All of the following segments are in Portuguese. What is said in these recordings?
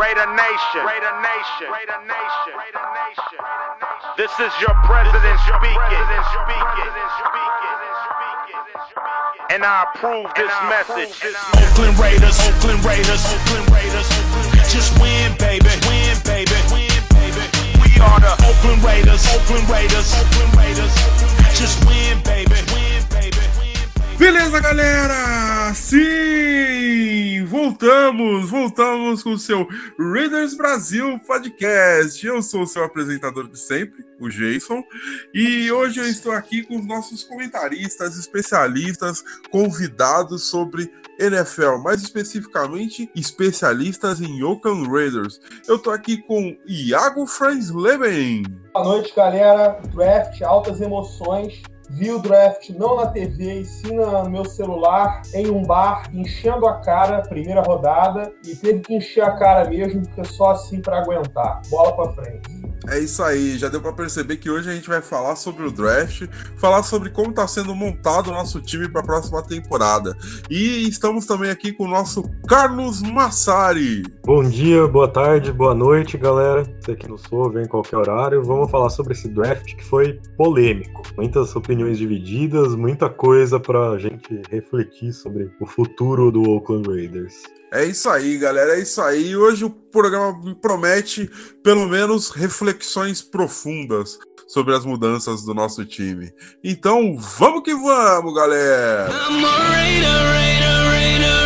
Raider Nation. Raider Nation. Raider Nation. Raider Nation. This is your president speaking. And I approve this message. Oakland Raiders, Oakland Raiders, Oakland Raiders. Just win, baby, win, baby, win, baby. We are the Oakland Raiders, Oakland Raiders, Oakland Raiders. Just win, baby, win, baby, win, baby. Beleza, galera? Sim! Voltamos! Voltamos com o seu Raiders Brasil Podcast. Eu sou o seu apresentador de sempre, o Jason, e hoje eu estou aqui com os nossos comentaristas, especialistas, convidados sobre NFL, mais especificamente especialistas em Oakland Raiders. Eu estou aqui com Iago Fransleben. Boa noite, galera. Draft, altas emoções. Vi o draft não na TV, e sim no meu celular, em um bar, enchendo a cara, primeira rodada, e teve que encher a cara mesmo, porque só assim para aguentar. Bola para frente. É isso aí, já deu para perceber que hoje a gente vai falar sobre o draft, falar sobre como está sendo montado o nosso time para a próxima temporada. E estamos também aqui com o nosso Carlos Massari. Bom dia, boa tarde, boa noite, galera. Você que nos ouve em qualquer horário, vamos falar sobre esse draft que foi polêmico. Muitas opiniões divididas, muita coisa para a gente refletir sobre o futuro do Oakland Raiders. É isso aí, galera, é isso aí. Hoje o programa promete pelo menos reflexões profundas sobre as mudanças do nosso time. Então, vamos que vamos, galera! I'm a Raider, Raider, Raider,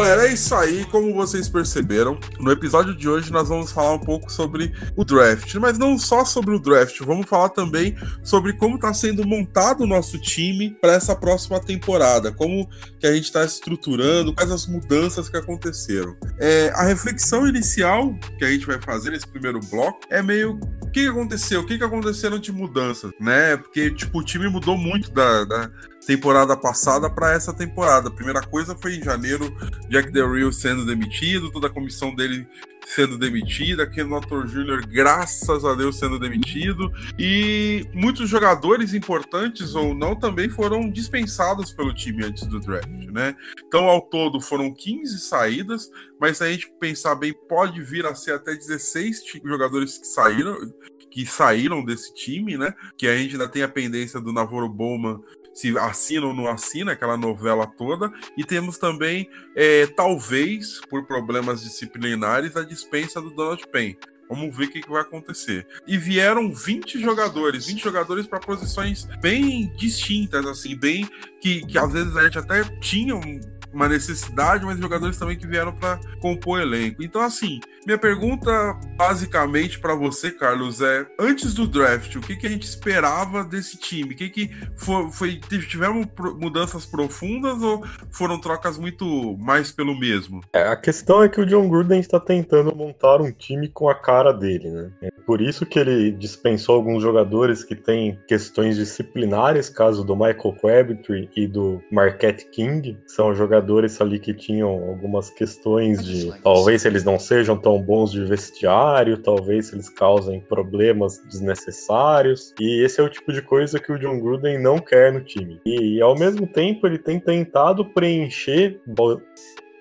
galera, é isso aí. Como vocês perceberam, no episódio de hoje nós vamos falar um pouco sobre o draft, mas não só sobre o draft, vamos falar também sobre como está sendo montado o nosso time para essa próxima temporada, como que a gente está estruturando, quais as mudanças que aconteceram. É, a reflexão inicial que a gente vai fazer nesse primeiro bloco é meio o que aconteceu, o que que aconteceram de mudanças, né? Porque tipo o time mudou muito da, da temporada passada para essa temporada. A primeira coisa foi em janeiro, Jack Del Rio sendo demitido, toda a comissão dele sendo demitida, Ken Notor Jr., graças a Deus, sendo demitido, e muitos jogadores importantes ou não também foram dispensados pelo time antes do draft, né? Então, ao todo, foram 15 saídas, mas se a gente pensar bem, pode vir a ser até 16 ti- jogadores que saíram, que saíram desse time, né? Que a gente ainda tem a pendência do Navarro Bowman se assina ou não assina, aquela novela toda. E temos também, é, talvez, por problemas disciplinares, a dispensa do Donald Payne. Vamos ver o que, que vai acontecer. E vieram 20 jogadores, 20 jogadores para posições bem distintas, assim, bem que, que às vezes a gente até tinha um- uma necessidade, mas jogadores também que vieram para compor elenco. Então, assim, minha pergunta basicamente para você, Carlos, é: antes do draft, o que, que a gente esperava desse time? O que, que foi, foi. Tiveram mudanças profundas ou foram trocas muito mais pelo mesmo? É, a questão é que o John Gruden está tentando montar um time com a cara dele, né? É por isso que ele dispensou alguns jogadores que têm questões disciplinares, caso do Michael Crabtree e do Marquette King, que são jogadores ali que tinham algumas questões de talvez eles não sejam tão bons de vestiário, talvez eles causem problemas desnecessários, e esse é o tipo de coisa que o John Gruden não quer no time. E, ao mesmo tempo ele tem tentado preencher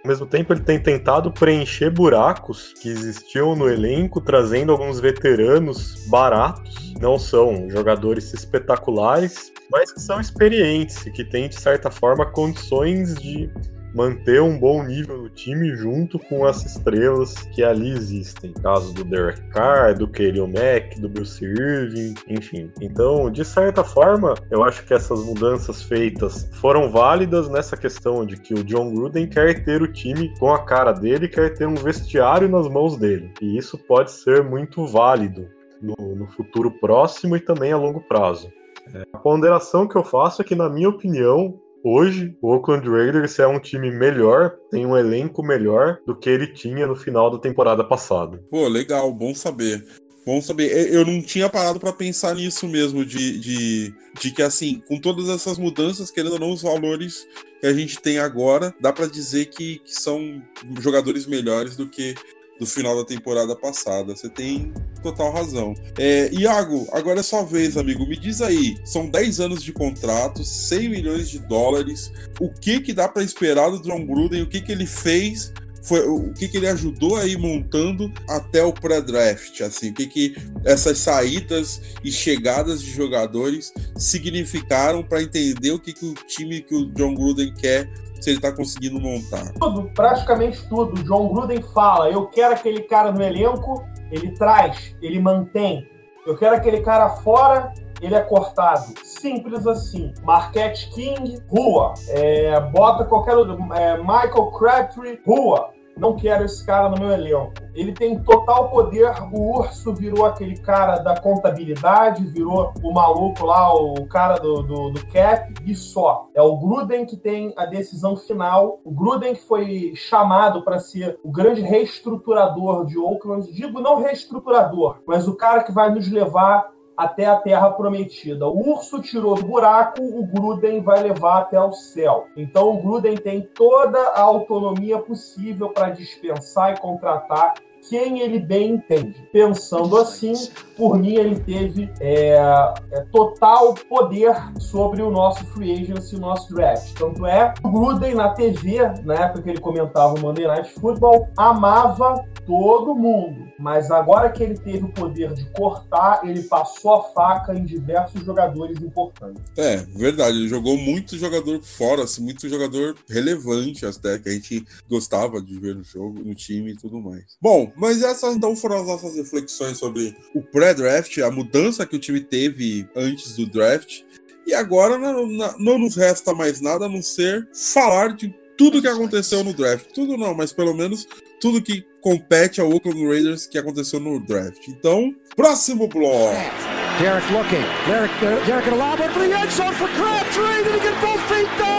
ao mesmo tempo, ele tem tentado preencher buracos que existiam no elenco, trazendo alguns veteranos baratos. Não são jogadores espetaculares, mas que são experientes e que têm, de certa forma, condições de manter um bom nível no time junto com as estrelas que ali existem. Caso do Derek Carr, do Kirill Mack, do Bruce Irving, enfim. Então, de certa forma, eu acho que essas mudanças feitas foram válidas nessa questão de que o John Gruden quer ter o time com a cara dele, quer ter um vestiário nas mãos dele. E isso pode ser muito válido no, no futuro próximo e também a longo prazo. É, a ponderação que eu faço é que, na minha opinião, Hoje, o Oakland Raiders é um time melhor, tem um elenco melhor do que ele tinha no final da temporada passada. Pô, legal, bom saber. Bom saber. Eu não tinha parado para pensar nisso mesmo, de, de, de que, assim, com todas essas mudanças, querendo ou não, os valores que a gente tem agora, dá para dizer que, que são jogadores melhores do que do final da temporada passada. Você tem total razão. É, Iago, agora é sua vez, amigo. Me diz aí, são 10 anos de contrato, 100 milhões de dólares. O que que dá para esperar do John Gruden? O que que ele fez foi o que, que ele ajudou aí montando até o pré-draft, assim, o que, que essas saídas e chegadas de jogadores significaram para entender o que, que o time que o John Gruden quer se ele tá conseguindo montar. Tudo, praticamente tudo. O John Gruden fala: eu quero aquele cara no elenco, ele traz, ele mantém. Eu quero aquele cara fora, ele é cortado. Simples assim. Marquette King, rua. É, bota qualquer. É, Michael Crabtree, rua não quero esse cara no meu elenco. Ele tem total poder. O Urso virou aquele cara da contabilidade, virou o maluco lá, o cara do, do, do cap, e só. É o Gruden que tem a decisão final. O Gruden que foi chamado para ser o grande reestruturador de Oakland. Digo não reestruturador, mas o cara que vai nos levar até a terra prometida. O urso tirou do buraco, o Gruden vai levar até o céu. Então o Gruden tem toda a autonomia possível para dispensar e contratar quem ele bem entende. Pensando assim, por mim, ele teve é, é, total poder sobre o nosso free agency o nosso draft. Tanto é, o Gruden na TV, na época que ele comentava o Monday Night Football, amava todo mundo. Mas agora que ele teve o poder de cortar, ele passou a faca em diversos jogadores importantes. É, verdade. Ele jogou muito jogador fora, assim, muito jogador relevante até, que a gente gostava de ver no jogo, no time e tudo mais. Bom, mas essas então foram as nossas reflexões sobre o pré-draft, a mudança que o time teve antes do draft. E agora não, não nos resta mais nada a não ser falar de tudo que aconteceu no draft. Tudo não, mas pelo menos tudo que compete ao Oakland Raiders que aconteceu no draft. Então, próximo bloco. Derek looking. Derek, Derek at a lob end zone for Crabtree. Did he get both feet down?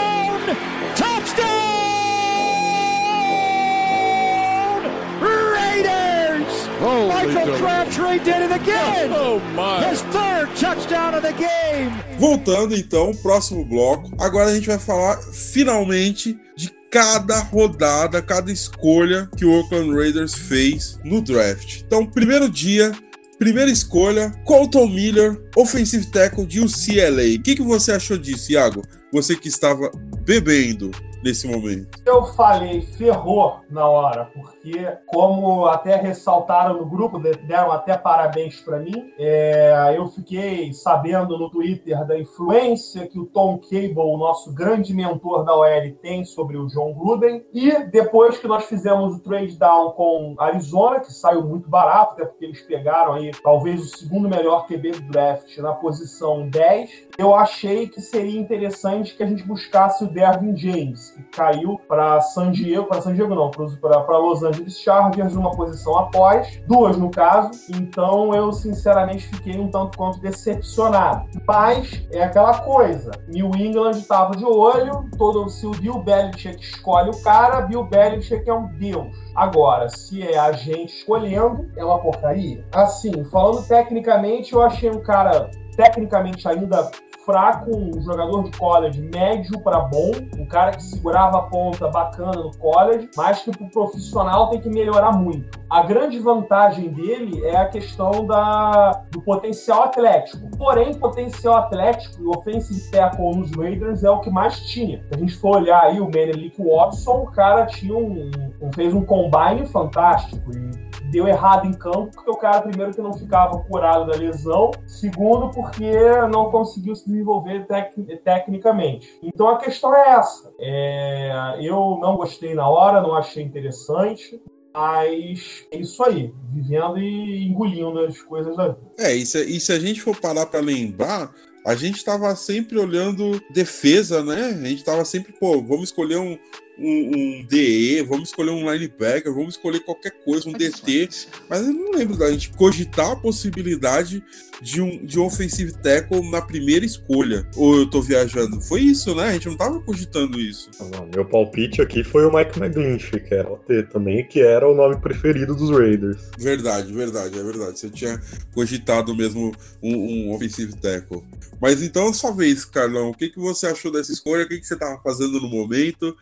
Michael Crabtree did it again. Oh my. His third touchdown of the game. Voltando então, próximo bloco. Agora a gente vai falar finalmente de cada rodada, cada escolha que o Oakland Raiders fez no draft. Então, primeiro dia, primeira escolha, Colton Miller, offensive tackle de UCLA. O que, que você achou disso, Iago? Você que estava bebendo nesse momento? Eu falei, ferrou na hora, porque, como até ressaltaram no grupo, deram até parabéns para mim, é, eu fiquei sabendo no Twitter da influência que o Tom Cable, o nosso grande mentor da OL, tem sobre o John Gruden, e depois que nós fizemos o trade down com Arizona, que saiu muito barato, até porque eles pegaram aí talvez o segundo melhor QB do draft na posição 10, eu achei que seria interessante que a gente buscasse o Dervin James, que caiu para San Diego, para San Diego não, para Los Angeles Chargers, uma posição após, duas no caso. Então eu sinceramente fiquei um tanto quanto decepcionado. Mas é aquela coisa, New England estava de olho, todo se o Bill Belichick escolhe o cara, Bill Belichick é um deus. Agora, se é a gente escolhendo, é uma porcaria. Assim, falando tecnicamente, eu achei um cara tecnicamente ainda fraco, um jogador de college médio para bom, um cara que segurava a ponta bacana no college, mas que pro profissional tem que melhorar muito. A grande vantagem dele é a questão da, do potencial atlético. Porém, potencial atlético e offensive tackle nos Raiders é o que mais tinha. Se a gente for olhar aí o Menelik Watson, o cara tinha um, um, fez um combine fantástico e deu errado em campo, porque o cara, primeiro, que não ficava curado da lesão, segundo, porque não conseguiu se desenvolver tec tecnicamente. Então a questão é essa. É, eu não gostei na hora, não achei interessante. Mas é isso aí, vivendo e engolindo as coisas da vida. É, e se, e se a gente for parar para lembrar, a gente estava sempre olhando defesa, né? A gente estava sempre, pô, vamos escolher um, um, um DE, vamos escolher um linebacker, vamos escolher qualquer coisa, um DT. Mas eu não lembro da gente cogitar a possibilidade de um, de um offensive tackle na primeira escolha. Ou eu tô viajando? Foi isso, né? A gente não tava cogitando isso. Não, meu palpite aqui foi o Mike McGlinch, que era o T também, que era o nome preferido dos Raiders. Verdade, verdade, é verdade. Você tinha cogitado mesmo um, um offensive tackle. Mas então, sua vez, Carlão, o que, que você achou dessa escolha? O que, que você tava fazendo no momento?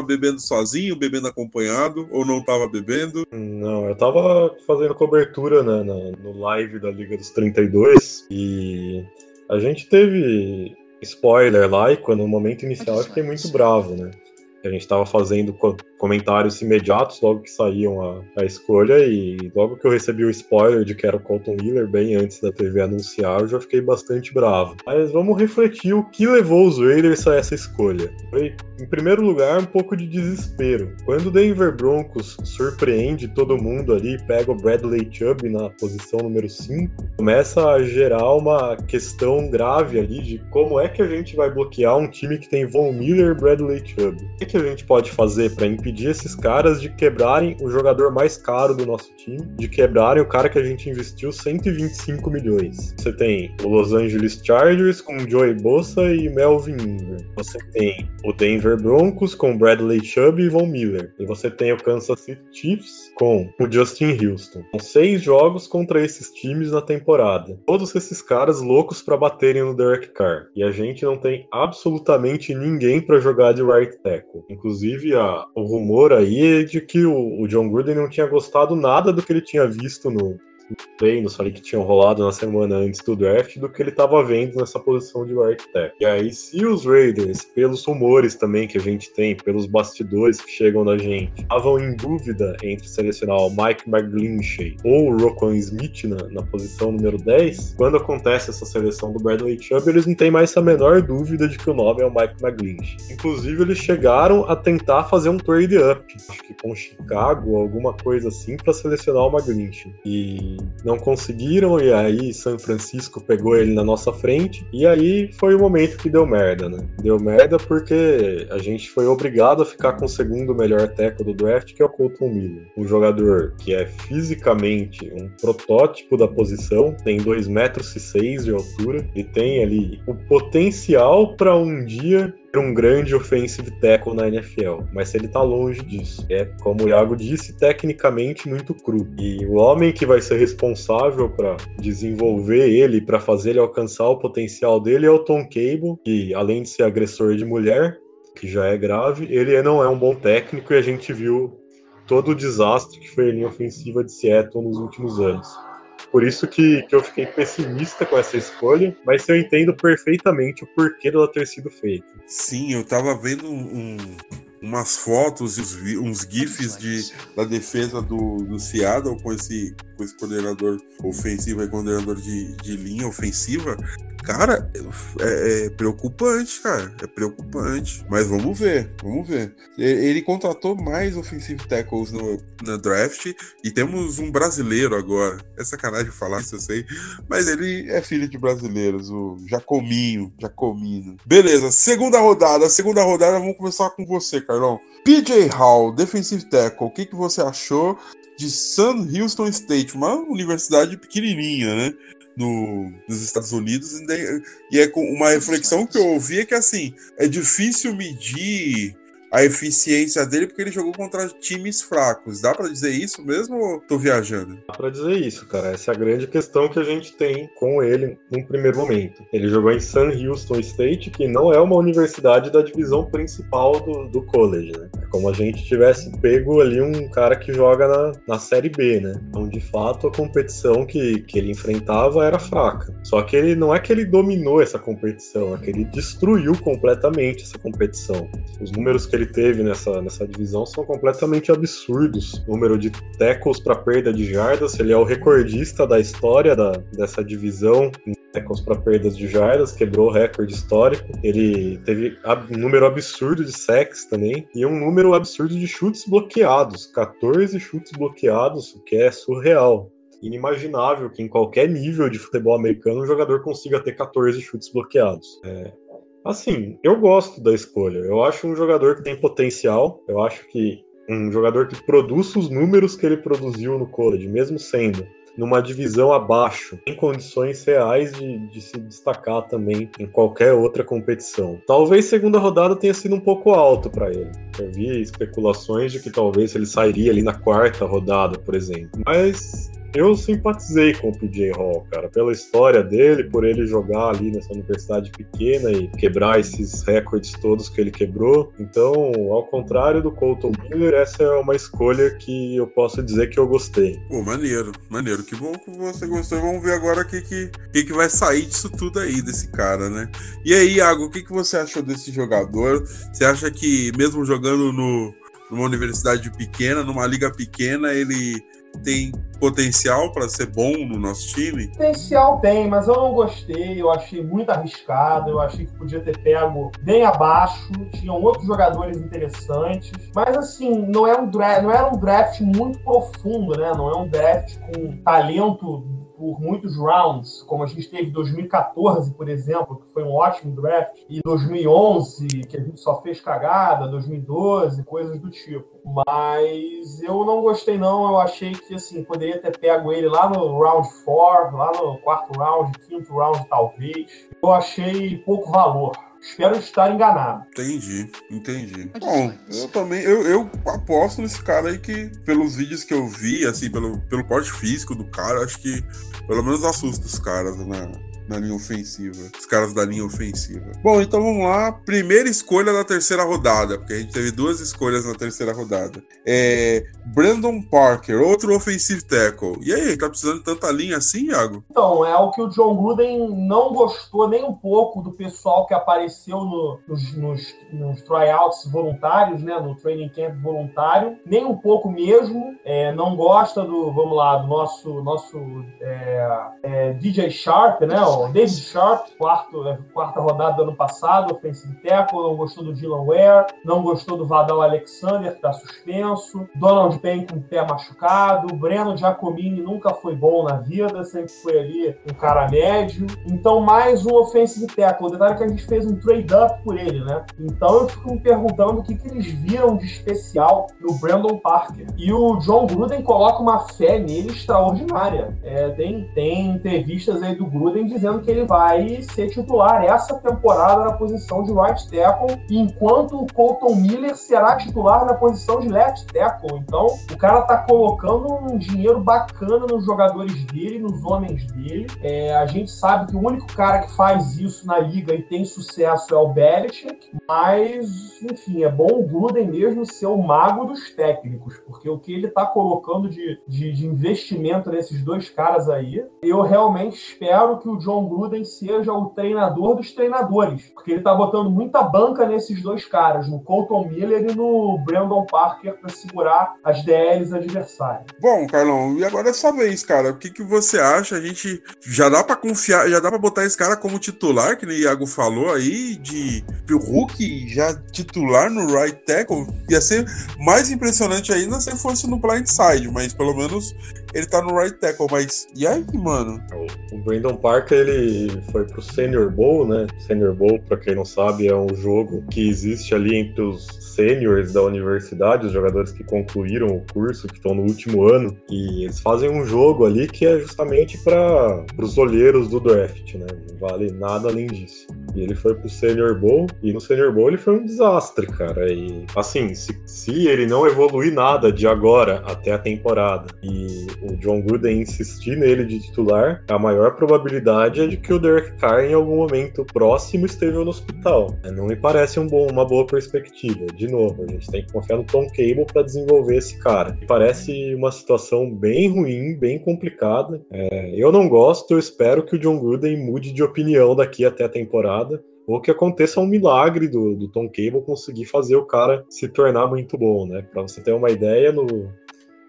Estava bebendo sozinho, bebendo acompanhado, ou não tava bebendo? Não, eu tava fazendo cobertura né, na- no live da Liga dos 32 e a gente teve spoiler lá e quando no momento inicial eu fiquei muito bravo, né? A gente tava fazendo co- comentários imediatos logo que saíam a, a escolha e logo que eu recebi o spoiler de que era o Colton Miller, bem antes da TV anunciar, eu já fiquei bastante bravo. Mas vamos refletir o que levou os Raiders a essa escolha. Foi, em primeiro lugar, um pouco de desespero. Quando o Denver Broncos surpreende todo mundo ali, pega o Bradley Chubb na posição número 5, começa a gerar uma questão grave ali de como é que a gente vai bloquear um time que tem Von Miller e Bradley Chubb. O que, que a gente pode fazer para impedir esses caras de quebrarem o jogador mais caro do nosso time, de quebrarem o cara que a gente investiu 125 milhões? Você tem o Los Angeles Chargers com Joey Bosa e Melvin Ingram. Você tem o Denver Broncos com Bradley Chubb e Von Miller. E você tem o Kansas City Chiefs com o Justin Houston. São seis jogos contra esses times na temporada. Todos esses caras loucos para baterem no Derek Carr. E a gente não tem absolutamente ninguém para jogar de right tackle. Inclusive, a- o rumor aí é de que o, o John Gruden não tinha gostado nada do que ele tinha visto no, treinos ali que tinham rolado na semana antes do draft do que ele estava vendo nessa posição de right tackle. E aí, se os Raiders, pelos rumores também que a gente tem, pelos bastidores que chegam na gente, estavam em dúvida entre selecionar o Mike McGlinchey ou o Roquan Smith na, na posição número 10, quando acontece essa seleção do Bradley Chubb, eles não têm mais a menor dúvida de que o nome é o Mike McGlinchey. Inclusive, eles chegaram a tentar fazer um trade up, acho que com Chicago, alguma coisa assim, para selecionar o McGlinchey. E não conseguiram, e aí São Francisco pegou ele na nossa frente, e aí foi o momento que deu merda, né? Deu merda porque a gente foi obrigado a ficar com o segundo melhor tackle do draft, que é o Colton Miller. Um jogador que é fisicamente um protótipo da posição, tem 2 metros e 6 de altura, e tem ali o potencial para um dia um grande offensive tackle na NFL, mas ele tá longe disso. É, como o Iago disse, tecnicamente muito cru. E o homem que vai ser responsável para desenvolver ele, para fazer ele alcançar o potencial dele é o Tom Cable, que além de ser agressor de mulher, que já é grave, ele não é um bom técnico e a gente viu todo o desastre que foi a linha ofensiva de Seattle nos últimos anos. Por isso que, que eu fiquei pessimista com essa escolha, mas eu entendo perfeitamente o porquê dela ter sido feita. Sim, eu tava vendo um- umas fotos e uns, GIFs de, da defesa do, do Seattle com esse, esse coordenador ofensivo e coordenador de, de linha ofensiva. Cara, é, é preocupante, cara. É preocupante. Mas vamos ver, vamos ver. Ele contratou mais offensive tackles no, no draft e temos um brasileiro agora. É sacanagem falar isso, eu sei. Mas ele é filho de brasileiros, o Jacominho, Jacomino. Beleza, segunda rodada. Segunda rodada, vamos começar com você, Carlão. PJ Hall, defensive tackle. O que, que você achou de Sam Houston State? Uma universidade pequenininha, né? No, nos Estados Unidos. E é com uma reflexão que eu ouvi é que, assim, é difícil medir a eficiência dele porque ele jogou contra times fracos. Dá pra dizer isso mesmo ou tô viajando? Dá pra dizer isso, cara. Essa é a grande questão que a gente tem com ele num primeiro momento. Ele jogou em Sam Houston State, que não é uma universidade da divisão principal do, do college, né? É como a gente tivesse pego ali um cara que joga na, na Série B, né? Então, de fato, a competição que, que ele enfrentava era fraca. Só que ele não é que ele dominou essa competição, é que ele destruiu completamente essa competição. Os números que ele teve nessa, nessa divisão são completamente absurdos. Número de tackles para perda de jardas, ele é o recordista da história da, dessa divisão em tackles para perdas de jardas, quebrou o recorde histórico. Ele teve um número absurdo de sacks também e um número absurdo de chutes bloqueados, 14 chutes bloqueados, o que é surreal. Inimaginável que em qualquer nível de futebol americano um jogador consiga ter 14 chutes bloqueados. É, Assim, eu gosto da escolha. Eu acho um jogador que tem potencial. Eu acho que um jogador que produz os números que ele produziu no college, mesmo sendo numa divisão abaixo, tem condições reais de, de, se destacar também em qualquer outra competição. Talvez segunda rodada tenha sido um pouco alto para ele. Eu vi especulações de que talvez ele sairia ali na quarta rodada, por exemplo. Mas eu simpatizei com o PJ Hall, cara, pela história dele, por ele jogar ali nessa universidade pequena e quebrar esses recordes todos que ele quebrou. então, ao contrário do Colton Miller, essa é uma escolha que eu posso dizer que eu gostei. Pô, maneiro, maneiro. Que bom que você gostou. Vamos ver agora o que, que, que, que vai sair disso tudo aí, desse cara, né? E aí, Iago, o que, que você achou desse jogador? Você acha que, mesmo jogando no, numa universidade pequena, numa liga pequena, ele tem potencial para ser bom no nosso time? Potencial tem, mas eu não gostei. Eu achei muito arriscado. Eu achei que podia ter pego bem abaixo. Tinham outros jogadores interessantes. Mas assim, não é um draft, não era um draft muito profundo, né? Não é um draft com talento por muitos rounds, como a gente teve em 2014, por exemplo, que foi um ótimo draft, e 2011, que a gente só fez cagada, 2012, coisas do tipo. Mas eu não gostei não, eu achei que assim, poderia ter pego ele lá no round 4, lá no quarto round, quinto round talvez. Eu achei pouco valor. Espero estar enganado. Entendi, entendi. Bom, eu também, eu, eu aposto nesse cara aí que, pelos vídeos que eu vi, assim, pelo, pelo porte físico do cara, acho que pelo menos assusta os caras, né? Na linha ofensiva. Os caras da linha ofensiva. Bom, então vamos lá. Primeira escolha da terceira rodada, porque a gente teve duas escolhas na terceira rodada. É Brandon Parker, outro offensive tackle. E aí, tá precisando de tanta linha assim, Iago? Então, é o que o John Gruden não gostou nem um pouco do pessoal que apareceu no, nos, nos, nos, tryouts voluntários, né? No training camp voluntário. Nem um pouco mesmo. É, não gosta do, vamos lá, do nosso, nosso é, é, DJ Sharp, né? David Sharp, quarto, é, quarta rodada do ano passado, offensive tackle, não gostou do Dylan Ware, não gostou do Vadal Alexander, que está suspenso, Donald Payne com o pé machucado, Breno Giacomini nunca foi bom na vida, sempre foi ali um cara médio. Então, mais um offensive tackle. O detalhe é que a gente fez um trade-up por ele, né? Então, eu fico me perguntando o que, que eles viram de especial no Brandon Parker. E o John Gruden coloca uma fé nele extraordinária. É, tem, tem entrevistas aí do Gruden dizendo dizendo que ele vai ser titular essa temporada na posição de right tackle, enquanto o Colton Miller será titular na posição de left tackle. Então, o cara tá colocando um dinheiro bacana nos jogadores dele, nos homens dele. É, a gente sabe que o único cara que faz isso na liga e tem sucesso é o Belichick, mas, enfim, é bom o Gruden mesmo ser o mago dos técnicos, porque o que ele tá colocando de, de, de investimento nesses dois caras aí, eu realmente espero que o John John Gruden seja o treinador dos treinadores, porque ele tá botando muita banca nesses dois caras, no Colton Miller e no Brandon Parker, para segurar as DLs adversárias. Bom, Carlão, e agora é sua vez, cara. O que, que você acha? A gente já dá para confiar, já dá para botar esse cara como titular, que o Iago falou aí, de o Hulk já titular no right tackle? Ia ser mais impressionante ainda se fosse no blind side, mas pelo menos ele tá no right tackle, mas e aí, mano? O Brandon Parker, ele foi pro Senior Bowl, né? Senior Bowl, pra quem não sabe, é um jogo que existe ali entre os seniors da universidade, os jogadores que concluíram o curso, que estão no último ano, e eles fazem um jogo ali que é justamente para os olheiros do draft, né? Não vale nada além disso. E ele foi pro Senior Bowl, e no Senior Bowl ele foi um desastre, cara. E assim, se, se ele não evoluir nada de agora até a temporada e o John Gruden insistir nele de titular, a maior probabilidade é de que o Derek Carr em algum momento próximo esteja no hospital. Não me parece um bom, uma boa perspectiva. De novo, a gente tem que confiar no Tom Cable para desenvolver esse cara. Parece uma situação bem ruim, bem complicada. É, eu não gosto, eu espero que o John Gruden mude de opinião daqui até a temporada ou que aconteça um milagre do, do Tom Cable conseguir fazer o cara se tornar muito bom, né? Para você ter uma ideia, no,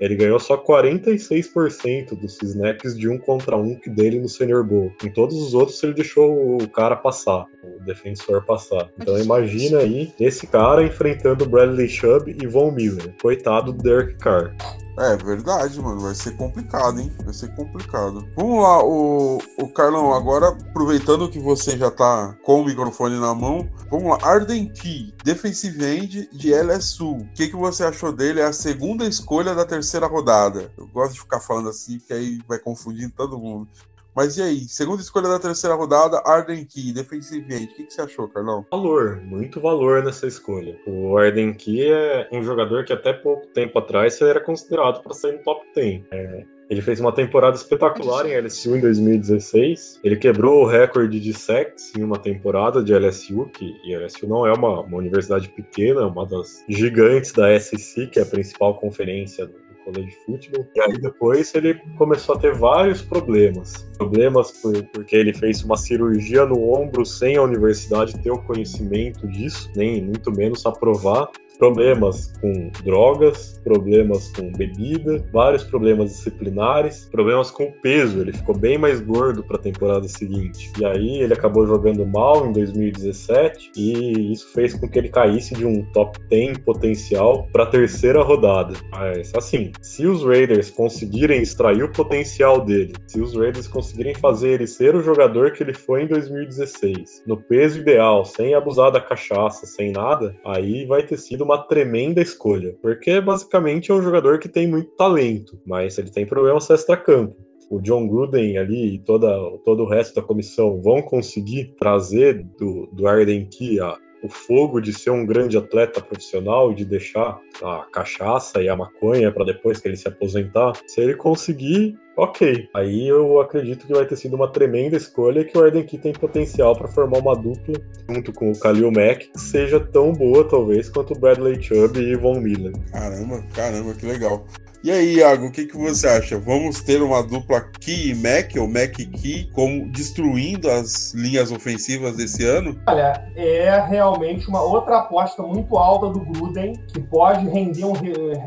ele ganhou só 46% dos snaps de um contra um dele no Senior Bowl. Em todos os outros ele deixou o cara passar, o defensor passar. Então imagina aí esse cara enfrentando Bradley Chubb e Von Miller. Coitado do Derek Carr. É verdade, mano. Vai ser complicado, hein? Vai ser complicado. Vamos lá, o, o Carlão, agora aproveitando que você já tá com o microfone na mão, vamos lá. Arden Key, defensive end de LSU. O que, que você achou dele? É a segunda escolha da terceira rodada. Eu gosto de ficar falando assim, porque aí vai confundindo todo mundo. Mas e aí? Segunda escolha da terceira rodada, Arden Key, defensive end. O que, que você achou, Carlão? Valor, muito valor nessa escolha. O Arden Key é um jogador que até pouco tempo atrás era considerado para sair no top 10. É, ele fez uma temporada espetacular em LSU em 2016. Ele quebrou o recorde de sacks em uma temporada de LSU, que e LSU não é uma, uma universidade pequena, é uma das gigantes da SEC, que é a principal conferência college football. E aí depois ele começou a ter vários problemas. Problemas por, porque ele fez uma cirurgia no ombro sem a universidade ter o conhecimento disso, nem muito menos aprovar problemas com drogas, problemas com bebida, vários problemas disciplinares, problemas com peso. Ele ficou bem mais gordo para a temporada seguinte. E aí ele acabou jogando mal em 2017 e isso fez com que ele caísse de um top 10 potencial para a terceira rodada. Mas assim, se os Raiders conseguirem extrair o potencial dele, se os Raiders conseguirem fazer ele ser o jogador que ele foi em 2016, no peso ideal, sem abusar da cachaça, sem nada, aí vai ter sido uma tremenda escolha, porque basicamente é um jogador que tem muito talento, mas ele tem problemas extra-campo. O John Gruden ali e toda, todo o resto da comissão vão conseguir trazer do, do Arden Key a, o fogo de ser um grande atleta profissional de deixar a cachaça e a maconha para depois que ele se aposentar, se ele conseguir, ok. Aí eu acredito que vai ter sido uma tremenda escolha que o Arden Key tem potencial para formar uma dupla junto com o Khalil Mack que seja tão boa talvez quanto o Bradley Chubb e Von Miller. Caramba, caramba, que legal. E aí, Iago, o que, que você acha? Vamos ter uma dupla Key e Mac, ou Mac e Key, como destruindo as linhas ofensivas desse ano? Olha, é realmente uma outra aposta muito alta do Gruden, que pode render um,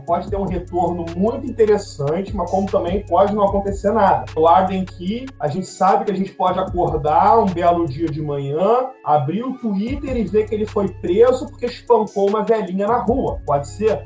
pode ter um retorno muito interessante, mas como também pode não acontecer nada. O Arden Key, a gente sabe que a gente pode acordar um belo dia de manhã, abrir o Twitter e ver que ele foi preso porque espancou uma velhinha na rua. Pode ser?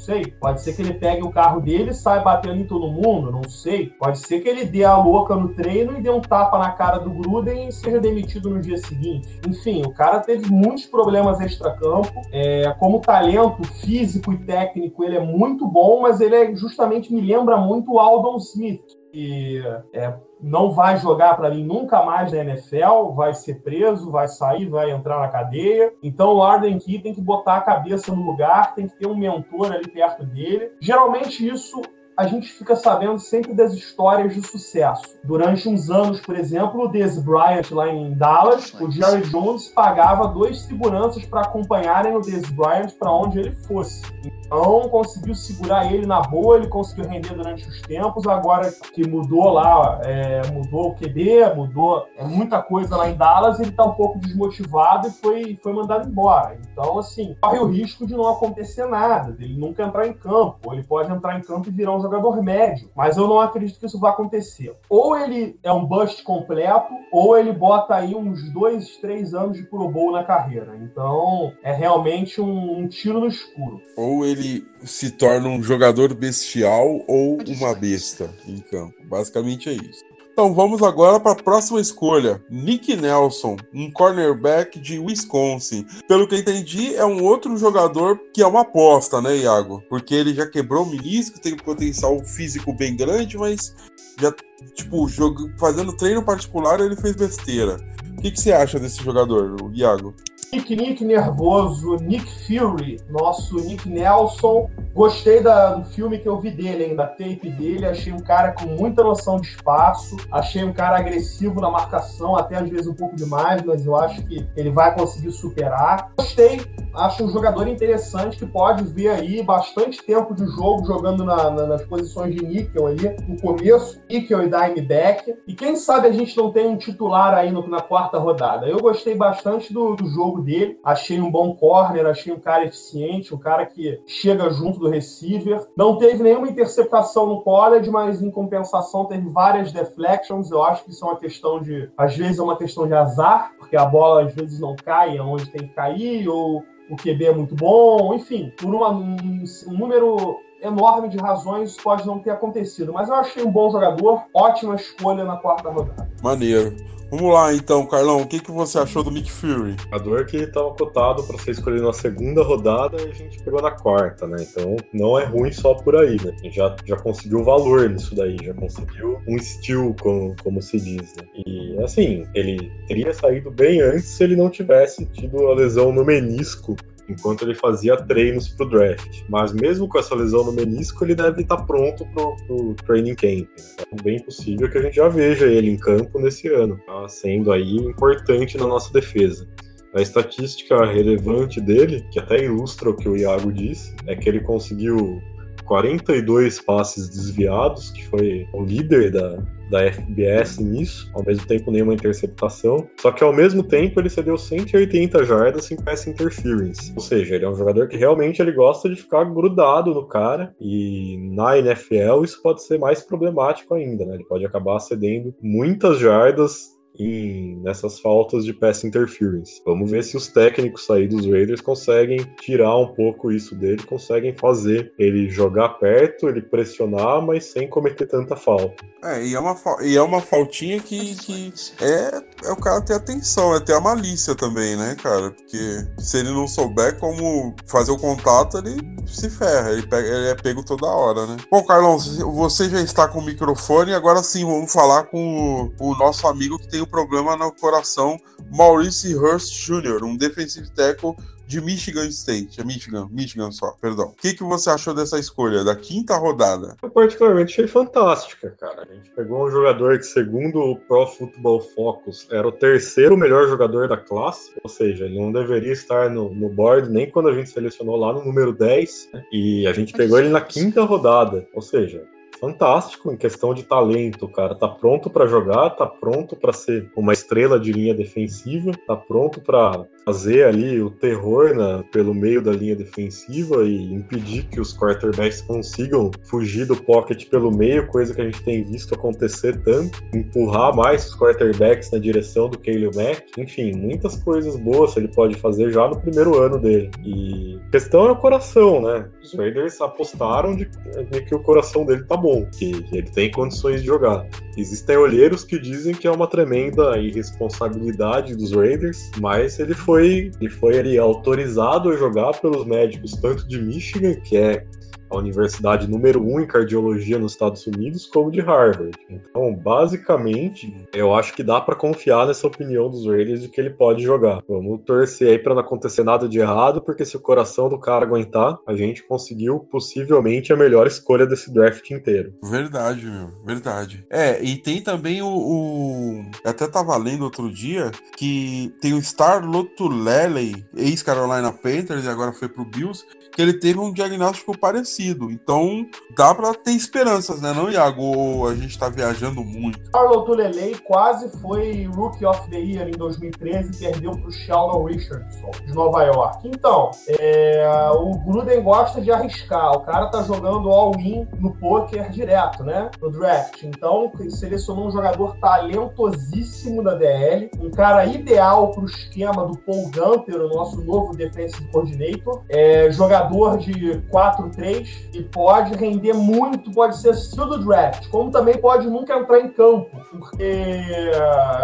Sei. Pode ser que ele pegue o carro dele e saia batendo em todo mundo, não sei. Pode ser que ele dê a louca no treino e dê um tapa na cara do Gruden e seja demitido no dia seguinte. Enfim, o cara teve muitos problemas extra-campo. É, como talento físico e técnico, ele é muito bom, mas ele é, justamente me lembra muito o Aldon Smith, que é, não vai jogar para mim nunca mais na NFL, vai ser preso, vai sair, vai entrar na cadeia. Então o Arden Key tem que botar a cabeça no lugar, tem que ter um mentor ali perto dele. Geralmente isso a gente fica sabendo sempre das histórias de sucesso. Durante uns anos, por exemplo, o Dez Bryant lá em Dallas, o Jerry Jones pagava dois seguranças para acompanharem o Dez Bryant para onde ele fosse. Então conseguiu segurar ele na boa, ele conseguiu render durante os tempos. Agora que mudou lá, é, mudou o QB, mudou é, muita coisa lá em Dallas, ele está um pouco desmotivado e foi, foi mandado embora. Então, assim, corre o risco de não acontecer nada, dele nunca entrar em campo. Ele pode entrar em campo e virar um jogador médio, mas eu não acredito que isso vai acontecer. Ou ele é um bust completo, ou ele bota aí uns dois, três anos de Pro Bowl na carreira. Então, é realmente um, um tiro no escuro. Ou ele se torna um jogador bestial ou uma besta em campo. Basicamente é isso. Então vamos agora para a próxima escolha. Nick Nelson, um cornerback de Wisconsin. Pelo que entendi, é um outro jogador que é uma aposta, né, Iago? Porque ele já quebrou o menisco, tem um potencial físico bem grande, mas já, tipo, jogo, fazendo treino particular ele fez besteira. O que, que você acha desse jogador, Iago? Nick Nick nervoso, Nick Fury, nosso Nick Nelson. Gostei da, do filme que eu vi dele, da tape dele. Achei um cara com muita noção de espaço. Achei um cara agressivo na marcação, até às vezes um pouco demais, mas eu acho que ele vai conseguir superar. Gostei, acho um jogador interessante que pode ver aí bastante tempo de jogo jogando na, na, nas posições de níquel ali, no começo, níquel e dimeback. E quem sabe a gente não tem um titular aí no, na quarta rodada. Eu gostei bastante do, do jogo dele, achei um bom corner, achei um cara eficiente, um cara que chega junto do receiver. Não teve nenhuma interceptação no college, mas em compensação teve várias deflections. Eu acho que isso é uma questão de, às vezes é uma questão de azar, porque a bola às vezes não cai onde tem que cair, ou o QB é muito bom, enfim, por uma, um, um número enorme de razões pode não ter acontecido. Mas eu achei um bom jogador, ótima escolha na quarta rodada. Maneiro. Vamos lá então, Carlão. O que, que você achou do Nick Fury? Jogador que estava cotado para ser escolhido na segunda rodada e a gente pegou na quarta, né? Então não é ruim só por aí, né? A gente já, já conseguiu valor nisso daí, já conseguiu um steal, como, como se diz, né? E assim, ele teria saído bem antes se ele não tivesse tido a lesão no menisco enquanto ele fazia treinos pro draft. Mas mesmo com essa lesão no menisco, ele deve estar pronto pro, pro training camp. É bem possível que a gente já veja ele em campo nesse ano, tá sendo aí importante na nossa defesa. A estatística relevante dele, que até ilustra o que o Iago disse, é que ele conseguiu 42 passes desviados, que foi o líder da, da FBS nisso, ao mesmo tempo nenhuma interceptação. Só que ao mesmo tempo ele cedeu 180 jardas em pass interference. Ou seja, ele é um jogador que realmente ele gosta de ficar grudado no cara e na NFL isso pode ser mais problemático ainda, né? Ele pode acabar cedendo muitas jardas em, nessas faltas de pass interference. Vamos ver se os técnicos aí dos Raiders conseguem tirar um pouco isso dele, conseguem fazer ele jogar perto, ele pressionar, mas sem cometer tanta falta. É, e é uma, e é uma faltinha que, que é, é o cara ter atenção, é ter a malícia também, né, cara? Porque se ele não souber como fazer o contato, ele se ferra, ele, pega, ele é pego toda hora, né? Bom, Carlão, você já está com o microfone, agora sim vamos falar com o, o nosso amigo que tem o problema no coração, Maurice Hurst Jr., um defensive tackle de Michigan State, é Michigan, Michigan só, perdão. O que, que você achou dessa escolha, da quinta rodada? Eu particularmente achei fantástica, cara. A gente pegou um jogador que, segundo o Pro Football Focus, era o terceiro melhor jogador da classe, ou seja, ele não deveria estar no, no board nem quando a gente selecionou lá no número 10, né? e a gente pegou ele na quinta rodada, ou seja, fantástico em questão de talento, cara. Tá pronto para jogar, tá pronto para ser uma estrela de linha defensiva, tá pronto para fazer ali o terror na, pelo meio da linha defensiva e impedir que os quarterbacks consigam fugir do pocket pelo meio, coisa que a gente tem visto acontecer tanto, empurrar mais os quarterbacks na direção do Caleb Mack, enfim, muitas coisas boas ele pode fazer já no primeiro ano dele. E a questão é o coração, né? Os Raiders apostaram de, de que o coração dele tá bom, que ele tem condições de jogar. Existem olheiros que dizem que é uma tremenda irresponsabilidade dos Raiders, mas ele foi, ele foi ali, autorizado a jogar pelos médicos tanto de Michigan, que é a universidade número um em cardiologia nos Estados Unidos, como de Harvard. Então, basicamente, eu acho que dá para confiar nessa opinião dos Raiders de que ele pode jogar. Vamos torcer aí para não acontecer nada de errado, porque se o coração do cara aguentar, a gente conseguiu possivelmente a melhor escolha desse draft inteiro. Verdade, meu, verdade. É, e tem também o, o... Até tava lendo outro dia que tem o Star Lotulelli, ex-Carolina Panthers e agora foi pro Bills, que ele teve um diagnóstico parecido. Então, dá para ter esperanças, né? Não, Iago? A gente tá viajando muito. Carlo Tulelei quase foi Rookie of the Year em 2013 e perdeu pro Sheldon Richardson, de Nova York. Então, é, o Gruden gosta de arriscar. O cara tá jogando all-in no poker direto, né? No draft. Então, selecionou um jogador talentosíssimo da DL, um cara ideal pro esquema do Paul Gunter, o nosso novo defensive coordinator. É, jogador de 4-3 e pode render muito, pode ser estilo do draft, como também pode nunca entrar em campo, porque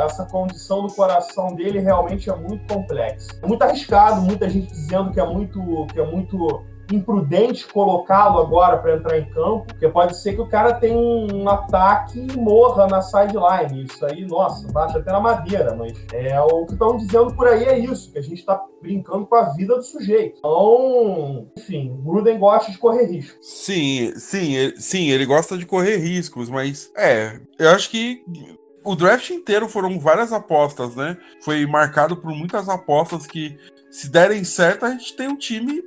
essa condição do coração dele realmente é muito complexa. É muito arriscado, muita gente dizendo que é muito, que é muito imprudente colocá-lo agora para entrar em campo, porque pode ser que o cara tenha um ataque e morra na sideline. Isso aí, nossa, baixa até na madeira, mas é o que estão dizendo por aí é isso, que a gente está brincando com a vida do sujeito. Então, enfim, Gruden gosta de correr riscos. Sim, sim, ele, sim, ele gosta de correr riscos, mas é, eu acho que o draft inteiro foram várias apostas, né? Foi marcado por muitas apostas que se derem certo, a gente tem um time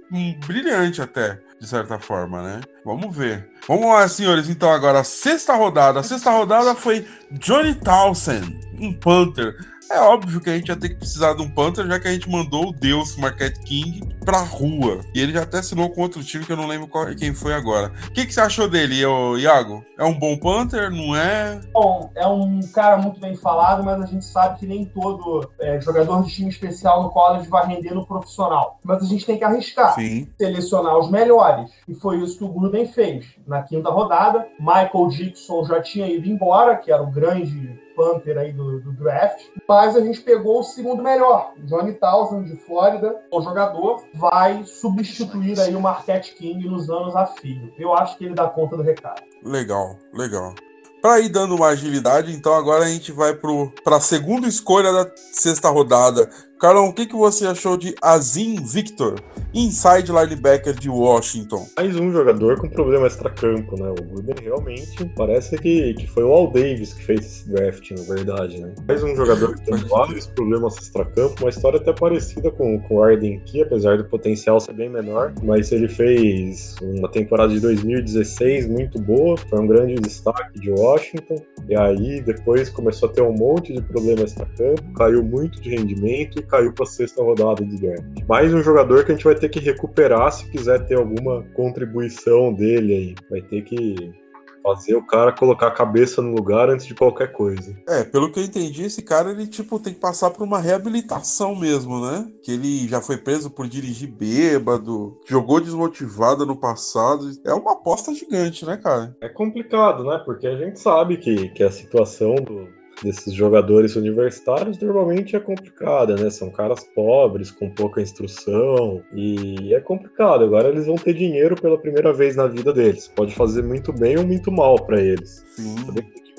brilhante até, de certa forma, né? Vamos ver. Vamos lá, senhores. Então, agora, sexta rodada. A sexta rodada foi Johnny Townsend, um Panther, É óbvio que a gente ia ter que precisar de um Panther, já que a gente mandou o Deus Marquette King pra rua. E ele já até assinou com outro time que eu não lembro qual- quem foi agora. O que, que você achou dele, ô, Iago? É um bom Panther? Não é? Bom, é um cara muito bem falado, mas a gente sabe que nem todo é, jogador de time especial no college vai render no profissional. Mas a gente tem que arriscar. Sim. selecionar os melhores. E foi isso que o Gruden fez. Na quinta rodada, Michael Dixon já tinha ido embora, que era o grande Panther aí do, do draft, mas a gente pegou o segundo melhor, Johnny Townsend de Flórida, o jogador vai substituir aí o Marquette King nos anos a fio. Eu acho que ele dá conta do recado. Legal, legal. Pra ir dando uma agilidade, então agora a gente vai pro, pra segunda escolha da sexta rodada. Carlão, o que, que você achou de Azim Victor, inside linebacker de Washington? Mais um jogador com problema extracampo, né? O Gruden realmente parece que, que foi o Al Davis que fez esse draft, na verdade, né? Mais um jogador que tem vários problemas extracampo, uma história até parecida com, com o Arden Key, apesar do potencial ser bem menor, mas ele fez uma temporada de 2016 muito boa, foi um grande destaque de Washington, e aí depois começou a ter um monte de problema extracampo, caiu muito de rendimento caiu para sexta rodada do draft. Mais um jogador que a gente vai ter que recuperar se quiser ter alguma contribuição dele aí. Vai ter que fazer o cara colocar a cabeça no lugar antes de qualquer coisa. É, pelo que eu entendi, esse cara ele tipo tem que passar por uma reabilitação mesmo, né? Que ele já foi preso por dirigir bêbado, jogou desmotivado no passado. É uma aposta gigante, né, cara? É complicado, né? Porque a gente sabe que, que a situação do- desses jogadores universitários normalmente é complicada, né? São caras pobres, com pouca instrução, e é complicado. Agora eles vão ter dinheiro pela primeira vez na vida deles. Pode fazer muito bem ou muito mal para eles. Sim.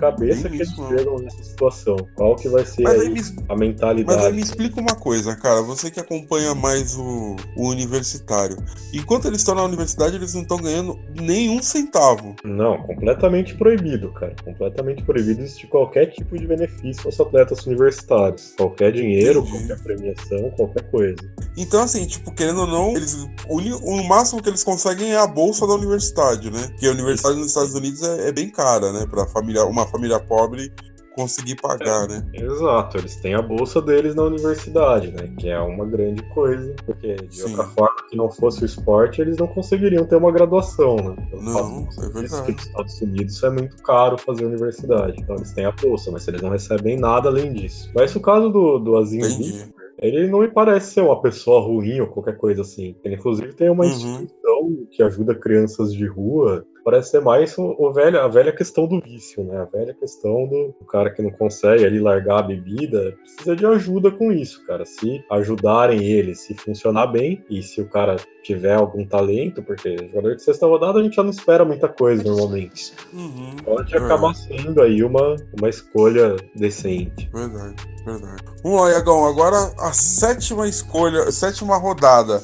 Cabeça Bem que isso, eles mano. chegam nessa situação. Qual que vai ser aí aí me, a mas aí mentalidade? me explica uma coisa, cara. Você que acompanha mais o, o universitário. Enquanto eles estão na universidade, eles não estão ganhando nenhum centavo. Não, completamente proibido, cara. Completamente proibido existir qualquer tipo de benefício aos atletas universitários. Qualquer dinheiro, Entendi. qualquer premiação, qualquer coisa. Então, assim, tipo, querendo ou não, eles, o, o máximo que eles conseguem é a bolsa da universidade, né? Porque a universidade nos Estados Unidos é, é bem cara, né? Pra família, uma família pobre conseguir pagar, né? Exato, eles têm a bolsa deles na universidade, né? Que é uma grande coisa, porque de Sim. outra forma, que não fosse o esporte, eles não conseguiriam ter uma graduação, né? Pelo Não, é verdade. nos Estados Unidos é muito caro fazer universidade. Então eles têm a bolsa, mas eles não recebem nada além disso. Mas o caso do, do Azim ele não me parece ser uma pessoa ruim ou qualquer coisa assim. Ele, inclusive, tem uma Uhum. instituição que ajuda crianças de rua. Parece ser mais o, o velho, a velha questão do vício, né? A velha questão do, do cara que não consegue ali largar a bebida. Precisa de ajuda com isso, cara. Se ajudarem ele, se funcionar bem, e se o cara tiver algum talento, porque jogador de sexta rodada a gente já não espera muita coisa normalmente. Uhum. Pode acabar sendo aí uma, uma escolha decente. Verdade, verdade. Vamos lá, Iagão. Agora a sétima escolha, a sétima rodada.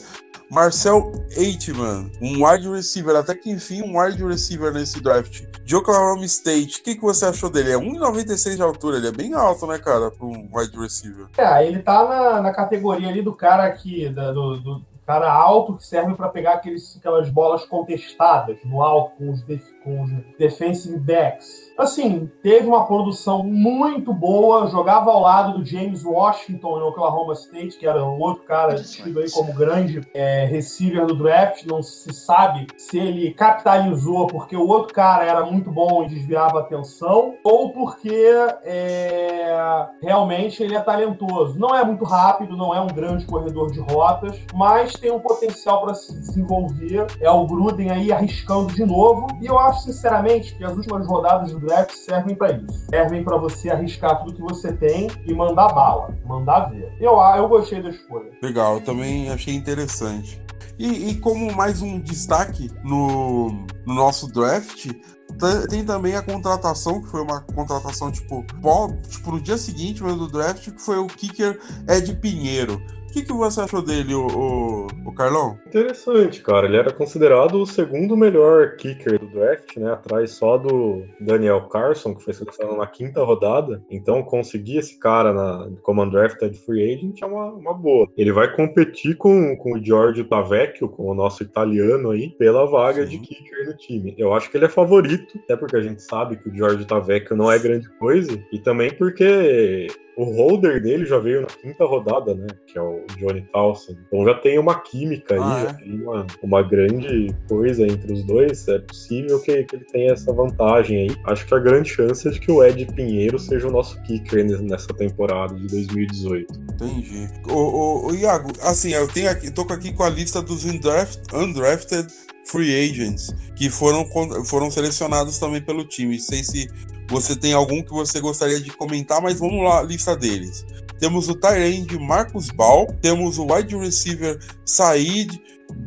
Marcel Aitman, um wide receiver, até que enfim um wide receiver nesse draft. De Oklahoma State, o que, que você achou dele? É 1,96 de altura, ele é bem alto, né, cara, para um wide receiver. É, ele tá na, na categoria ali do cara aqui, da- do, do cara alto que serve para pegar aqueles, aquelas bolas contestadas no alto com os, def- com os defensive backs. Assim, teve uma produção muito boa, jogava ao lado do James Washington em Oklahoma State, que era um outro cara tido aí como grande é, receiver do draft. Não se sabe se ele capitalizou porque o outro cara era muito bom e desviava atenção, ou porque é, realmente ele é talentoso. Não é muito rápido, não é um grande corredor de rotas, mas tem um potencial para se desenvolver. É o Gruden aí arriscando de novo. E eu acho, sinceramente, que as últimas rodadas do draft servem para isso. Servem para você arriscar tudo que você tem e mandar bala, mandar ver. Eu, eu gostei da escolha. Legal, eu também achei interessante. E, e como mais um destaque no, no nosso draft, tem também a contratação, que foi uma contratação tipo, pó- tipo no dia seguinte mesmo do draft, que foi o kicker Ed Pinheiro. O que, que você achou dele, o, o, o Carlão? Interessante, cara. Ele era considerado o segundo melhor kicker do draft, né? Atrás só do Daniel Carson, que foi selecionado na quinta rodada. Então, conseguir esse cara na como undrafted free agent é uma, uma boa. Ele vai competir com, com o Giorgio Tavecchio, com o nosso italiano aí, pela vaga Sim. de kicker do time. Eu acho que ele é favorito, até porque a gente sabe que o Giorgio Tavecchio não é grande coisa, e também porque o holder dele já veio na quinta rodada, né? Que é o Johnny Townsend. Então já tem uma química aí, Ah, já é? tem uma, uma grande coisa entre os dois. É possível que, que ele tenha essa vantagem aí. Acho que a grande chance é de que o Ed Pinheiro seja o nosso kicker ne- nessa temporada de 2018. Entendi. Ô, ô, ô, Iago, assim, eu tenho aqui, tô aqui com a lista dos undraft- undrafted free agents que foram, foram selecionados também pelo time. Sei se você tem algum que você gostaria de comentar, mas vamos lá, a lista deles. Temos o Tyrande Marcus Ball, temos o wide receiver Said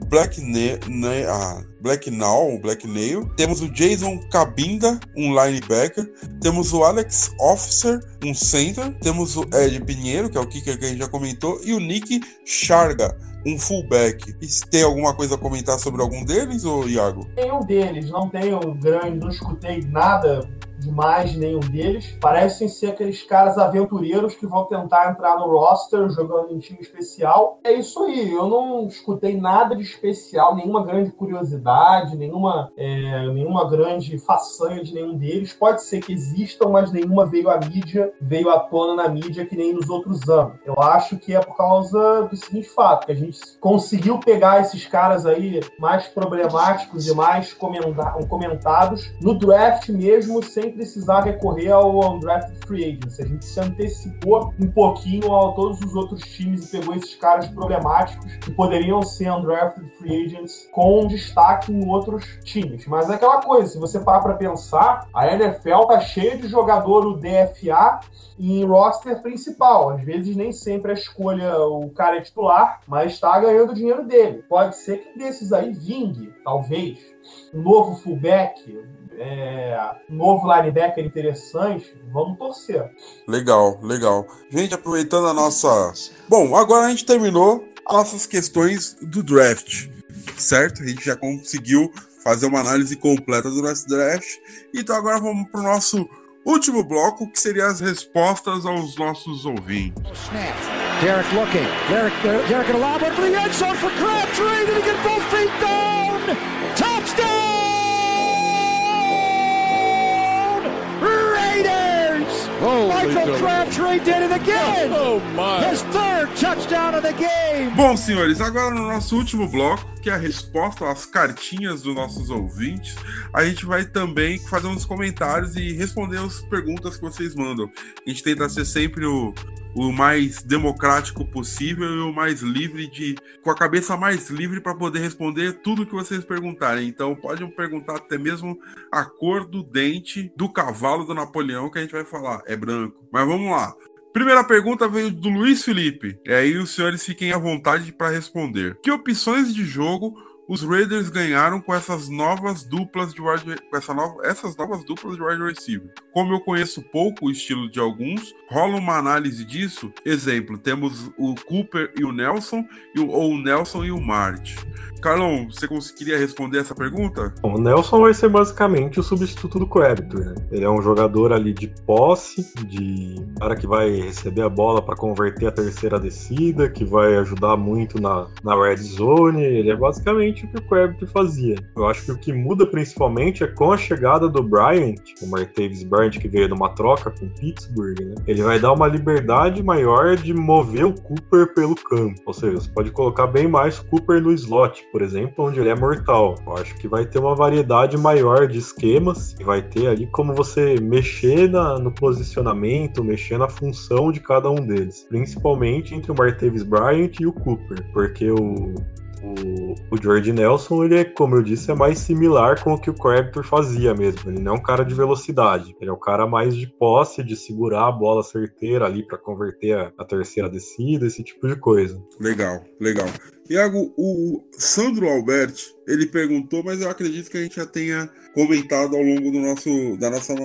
Black Ne Ne- ah, Black Now, Black Nail. Temos o Jason Cabinda, um linebacker. Temos o Alex Officer, um center. Temos o Ed Pinheiro, que é o kicker que a gente já comentou. E o Nick Charga, um fullback. Tem alguma coisa a comentar sobre algum deles, ô Iago? Nenhum deles, não tenho grande, não escutei nada demais de nenhum deles. Parecem ser aqueles caras aventureiros que vão tentar entrar no roster jogando em time especial. É isso aí, eu não escutei nada de especial, nenhuma grande curiosidade, nenhuma, é, nenhuma grande façanha de nenhum deles. Pode ser que existam, mas nenhuma veio à mídia, veio à tona na mídia que nem nos outros anos. Eu acho que é por causa do seguinte fato, que a gente conseguiu pegar esses caras aí mais problemáticos e mais comentados no draft mesmo, sem precisar recorrer ao undrafted free agents. A gente se antecipou um pouquinho a todos os outros times e pegou esses caras problemáticos que poderiam ser undrafted free agents com destaque em outros times. Mas é aquela coisa, se você parar para pensar, a NFL tá cheia de jogador o DFA em roster principal. Às vezes nem sempre a escolha o cara é titular, mas está ganhando o dinheiro dele. Pode ser que desses aí vingue, talvez. Um novo fullback, é, um novo linebacker interessante, vamos torcer. Legal, legal. Gente, aproveitando a nossa. Bom, agora a gente terminou as nossas questões do draft, certo? A gente já conseguiu fazer uma análise completa do nosso draft. Então agora vamos para o nosso último bloco, que seria as respostas aos nossos ouvintes. Snap. Derek looking. Derek, Derek, Derek at a lob one for the end zone for Crabtree. Did he get both feet down? Michael Crabtree did it again! Oh, my. His third touchdown of the game! Bom, senhores, agora no nosso último bloco, que é a resposta às cartinhas dos nossos ouvintes, a gente vai também fazer uns comentários e responder as perguntas que vocês mandam. A gente tenta ser sempre o, o mais democrático possível e o mais livre de. com a cabeça mais livre para poder responder tudo que vocês perguntarem. Então, podem perguntar até mesmo a cor do dente do cavalo do Napoleão, que a gente vai falar. É branco. Mas vamos lá. Primeira pergunta veio do Luiz Felipe. E aí os senhores fiquem à vontade para responder. Que opções de jogo os Raiders ganharam com essas novas duplas de wide, com essa nova, essas novas duplas de wide receiver? Como eu conheço pouco o estilo de alguns, rola uma análise disso? Exemplo, temos o Cooper e o Nelson, e o, ou o Nelson e o Mart. Carlão, você conseguiria responder essa pergunta? Bom, o Nelson vai ser basicamente o substituto do Crabtree, né? Ele é um jogador ali de posse, de cara que vai receber a bola para converter a terceira descida, que vai ajudar muito na, na red zone. Ele é basicamente o que o Crabtree fazia. Eu acho que o que muda principalmente é com a chegada do Bryant, o Martavis Bryant que veio numa troca com Pittsburgh, né? Ele vai dar uma liberdade maior de mover o Cooper pelo campo. Ou seja, você pode colocar bem mais Cooper no slot, por exemplo, onde ele é mortal. Eu acho que vai ter uma variedade maior de esquemas e vai ter ali como você mexer na, no posicionamento, mexer na função de cada um deles. Principalmente entre o Martavis Bryant e o Cooper, porque o, o, o George Nelson, ele é, como eu disse, é mais similar com o que o Crabtree fazia mesmo. Ele não é um cara de velocidade, ele é um cara mais de posse, de segurar a bola certeira ali para converter a, a terceira descida, esse tipo de coisa. Legal, legal. Iago, o Sandro Alberti, ele perguntou, mas eu acredito que a gente já tenha comentado ao longo do nosso, da nossa,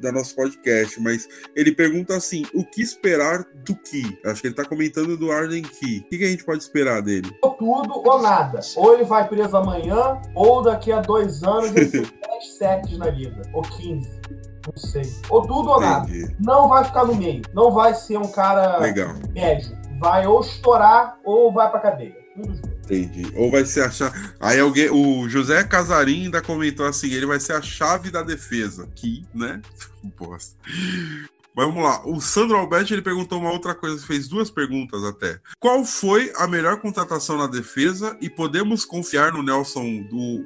da nosso podcast, mas ele pergunta assim: o que esperar do Ki? Acho que ele tá comentando do Arden Ki. O que, que a gente pode esperar dele? Ou tudo ou nada. Ou ele vai preso amanhã, ou daqui a dois anos ele tem 10 sets na liga. Ou 15. Não sei. Ou tudo ou nada. Entendi. Não vai ficar no meio. Não vai ser um cara Legal. médio. Vai ou estourar ou vai pra cadeia. Um dos dois. Entendi. Ou vai ser a chave. Aí alguém. O José Casarim ainda comentou assim: ele vai ser a chave da defesa. Que, né? Bosta. Mas vamos lá. O Sandro Alberti ele perguntou uma outra coisa, fez duas perguntas até. Qual foi a melhor contratação na defesa e podemos confiar no Nelson do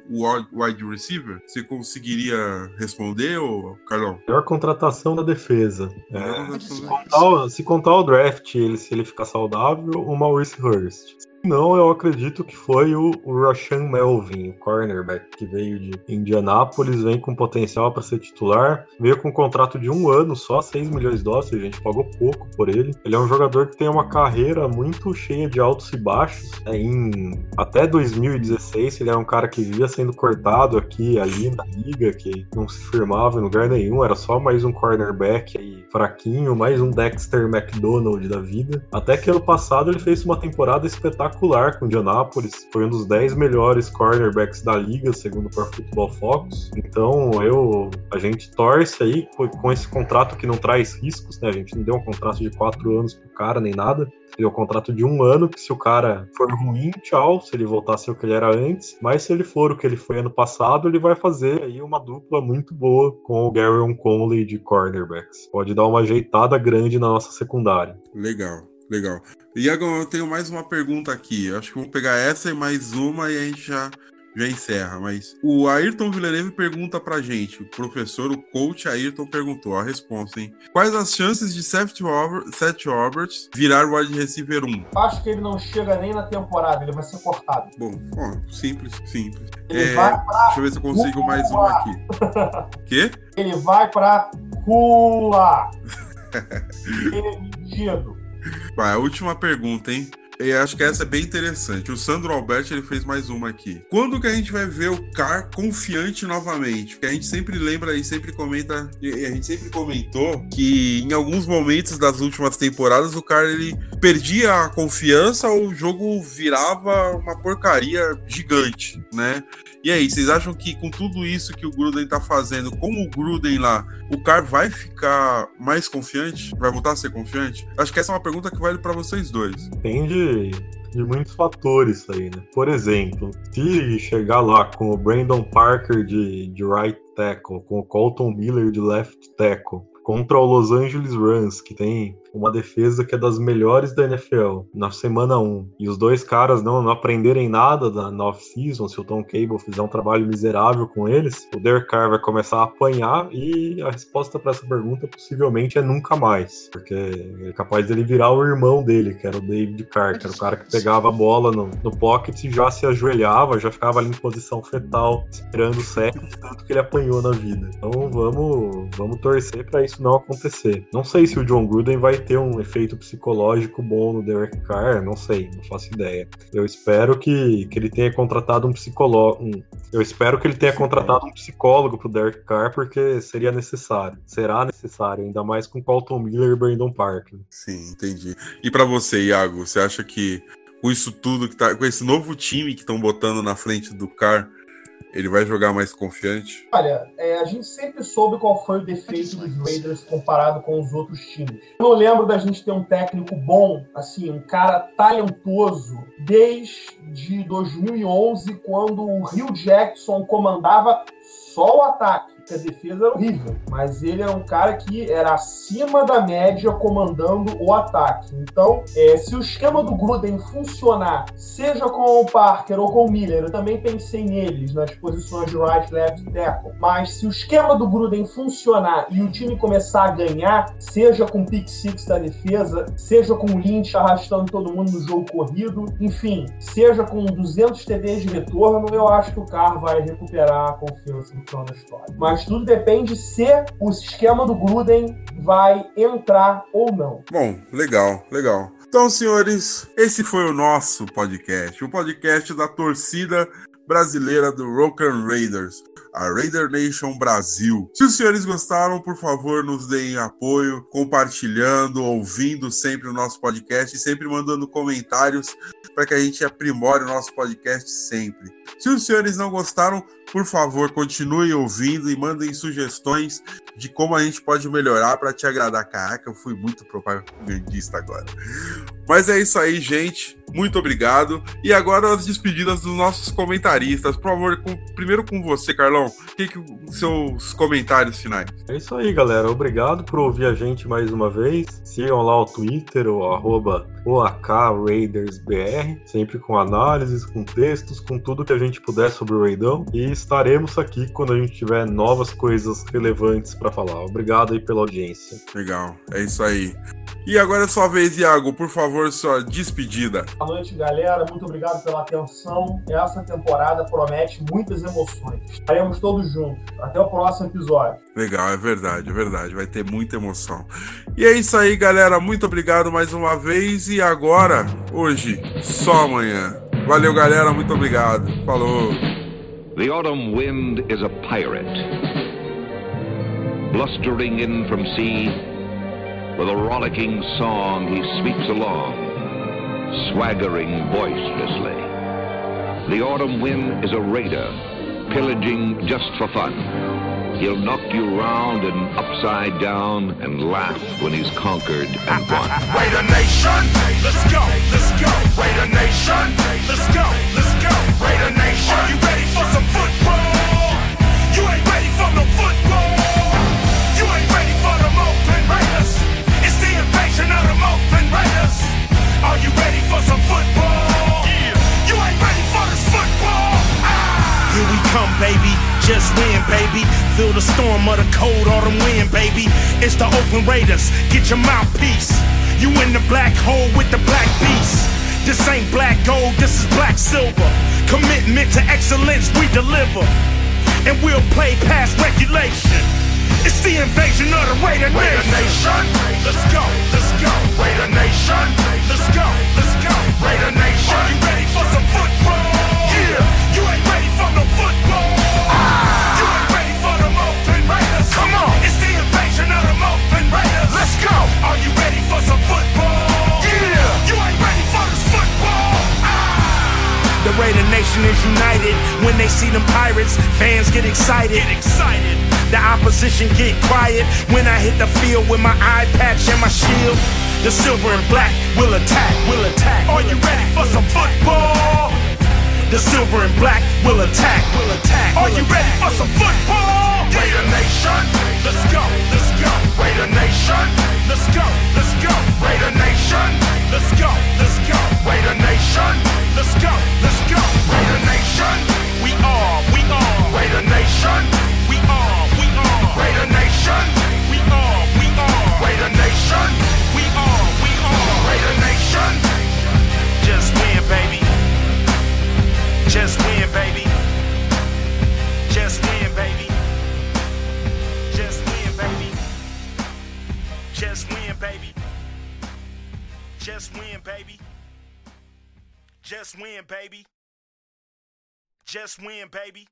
wide- receiver? Você conseguiria responder, ô Carlão? Melhor contratação da defesa. É, contratação se, da contar, o- se contar o draft, ele, se ele ficar saudável, o Maurice Hurst. Não, eu acredito que foi o, o Rashan Melvin, o cornerback, que veio de Indianápolis, vem com potencial para ser titular. Veio com um contrato de um ano só, 6 milhões de dólares, a gente pagou pouco por ele. Ele é um jogador que tem uma carreira muito cheia de altos e baixos. né? Em, até 2016, ele era um cara que vivia sendo cortado aqui ali na liga, que não se firmava em lugar nenhum, era só mais um cornerback aí fraquinho, mais um Dexter McDonald da vida. Até que ano passado ele fez uma temporada espetacular com o Indianapolis, foi um dos 10 melhores cornerbacks da liga, segundo o Football Focus. Então, eu a gente torce aí com- esse contrato que não traz riscos, né? A gente não deu um contrato de 4 anos pro cara nem nada. Deu um contrato de um ano, que se o cara for ruim, tchau, se ele voltar a ser o que ele era antes. Mas se ele for o que ele foi ano passado, ele vai fazer aí uma dupla muito boa com o Garyon Conley de cornerbacks. Pode dar uma ajeitada grande na nossa secundária. Legal, legal. Iago, eu tenho mais uma pergunta aqui. Eu acho que vou pegar essa e mais uma e a gente já, já encerra. Mas o Ayrton Villeneuve pergunta pra gente. O professor, o coach Ayrton perguntou a resposta, hein? Quais as chances de Seth Rober- Seth Roberts virar wide receiver 1? Acho que ele não chega nem na temporada, ele vai ser cortado. Bom, ó, simples, simples. Ele É, vai pra Deixa eu ver se eu consigo mais uma aqui. Quê? Ele vai pra rua. Perdido. Vai, a última pergunta, hein? Eu acho que essa é bem interessante. O Sandro Alberti ele fez mais uma aqui. Quando que a gente vai ver o Car confiante novamente? Porque a gente sempre lembra e sempre comenta, e a gente sempre comentou que em alguns momentos das últimas temporadas o Car ele perdia a confiança ou o jogo virava uma porcaria gigante, né? E aí, vocês acham que com tudo isso que o Gruden tá fazendo, como o Gruden lá, o Car vai ficar mais confiante? Vai voltar a ser confiante? Acho que essa é uma pergunta que vale pra vocês dois. Depende de muitos fatores aí, né? Por exemplo, se chegar lá com o Brandon Parker de, de right tackle, com o Colton Miller de left tackle, contra o Los Angeles Rams, que tem uma defesa que é das melhores da NFL na semana 1, e os dois caras não, não aprenderem nada da, na off-season, se o Tom Cable fizer um trabalho miserável com eles, o Derek Carr vai começar a apanhar e a resposta para essa pergunta possivelmente é nunca mais, porque é capaz dele virar o irmão dele, que era o David Carr, que era o cara que pegava a bola no, no pocket e já se ajoelhava, já ficava ali em posição fetal, esperando o de tanto que ele apanhou na vida. Então vamos, vamos torcer para isso não acontecer. Não sei se o John Gruden vai ter um efeito psicológico bom no Derek Carr, não sei, não faço ideia. Eu espero que, que ele tenha contratado um psicólogo. Um, eu espero que ele tenha contratado um psicólogo pro Derek Carr, porque seria necessário. Será necessário, ainda mais com Colton Miller e Brandon Parker. Sim, entendi. E pra você, Iago, você acha que com isso tudo que tá. Com esse novo time que estão botando na frente do Car, ele vai jogar mais confiante? Olha, é, a gente sempre soube qual foi o defeito dos Raiders comparado com os outros times. Eu não lembro da gente ter um técnico bom, assim, um cara talentoso, desde 2011, quando o Rio Jackson comandava só o ataque. Que A defesa era horrível, mas ele era um cara que era acima da média comandando o ataque. Então, é, se o esquema do Gruden funcionar, seja com o Parker ou com o Miller, eu também pensei neles nas posições de right, left, tackle. Mas se o esquema do Gruden funcionar e o time começar a ganhar, seja com pick six da defesa, seja com o Lynch arrastando todo mundo no jogo corrido, enfim, seja com 200 TDs de retorno, eu acho que o Carr vai recuperar a confiança no final da história. Mas tudo depende se o esquema do Gruden vai entrar ou não. Bom, legal, legal. Então, senhores, esse foi o nosso podcast, o podcast da torcida brasileira do Rock'n Raiders, a Raider Nation Brasil. Se os senhores gostaram, por favor, nos deem apoio, compartilhando, ouvindo sempre o nosso podcast e sempre mandando comentários para que a gente aprimore o nosso podcast sempre. Se os senhores não gostaram, por favor, continuem ouvindo e mandem sugestões de como a gente pode melhorar para te agradar. Caraca, eu fui muito propagandista agora. Mas é isso aí, gente. Muito obrigado. E agora as despedidas dos nossos comentaristas. Por favor, com, primeiro com você, Carlão. O que, que seus comentários finais? É isso aí, galera. Obrigado por ouvir a gente mais uma vez. Sigam lá o Twitter, o arroba OAKRaidersBR, sempre com análises, com textos, com tudo que a gente puder sobre o Raidão. E estaremos aqui quando a gente tiver novas coisas relevantes para falar. Obrigado aí pela audiência. Legal, é isso aí. E agora é sua vez, Iago, por favor, sua despedida. Boa noite, galera. Muito obrigado pela atenção. Essa temporada promete muitas emoções. Estaremos todos juntos. Até o próximo episódio. Legal, é verdade, é verdade. Vai ter muita emoção. E é isso aí, galera. Muito obrigado mais uma vez. E agora, hoje, só amanhã. Valeu, galera. Muito obrigado. Falou. The autumn wind is a pirate, blustering in from sea. With a rollicking song, he sweeps along, swaggering boisterously. The autumn wind is a raider, pillaging just for fun. He'll knock you round and upside down and laugh when he's conquered and won. Raider Nation, let's go, let's go. Raider Nation, let's go, let's go. Raider Nation, are you ready for some football? You ain't ready for no football. You ain't ready for the Oakland Raiders. It's the invasion of the Oakland Raiders. Are you ready for some football? You ain't ready for this football. Ah! Here we come, baby. Just win, baby. Feel the storm of the cold autumn wind, baby. It's the Oakland Raiders. Get your mouthpiece. You in the black hole with the black beast. This ain't black gold, this is black silver. Commitment to excellence, we deliver. And we'll play past regulation. It's the invasion of the Raider Raider Nation. See them pirates, fans get excited. Get excited. The opposition get quiet when I hit the field with my eye patch and my shield. The silver and black will attack, will attack. Are you ready for some football? The silver and black will attack, will attack. Are you ready for some football? Raider Nation, let's go, let's go. Raider Nation, let's go, let's go. Raider Nation, let's go, let's go. Raider Nation, let's go, let's go. Raider Nation, We are, we are, Raider Nation, we are, we are, Raider Nation, we are, we are, Raider Nation, we are, we are. Raider Nation. Just win, baby. Just win, baby. Just win, baby. Just win, baby. Just win, baby. Just win, baby. Just win, baby.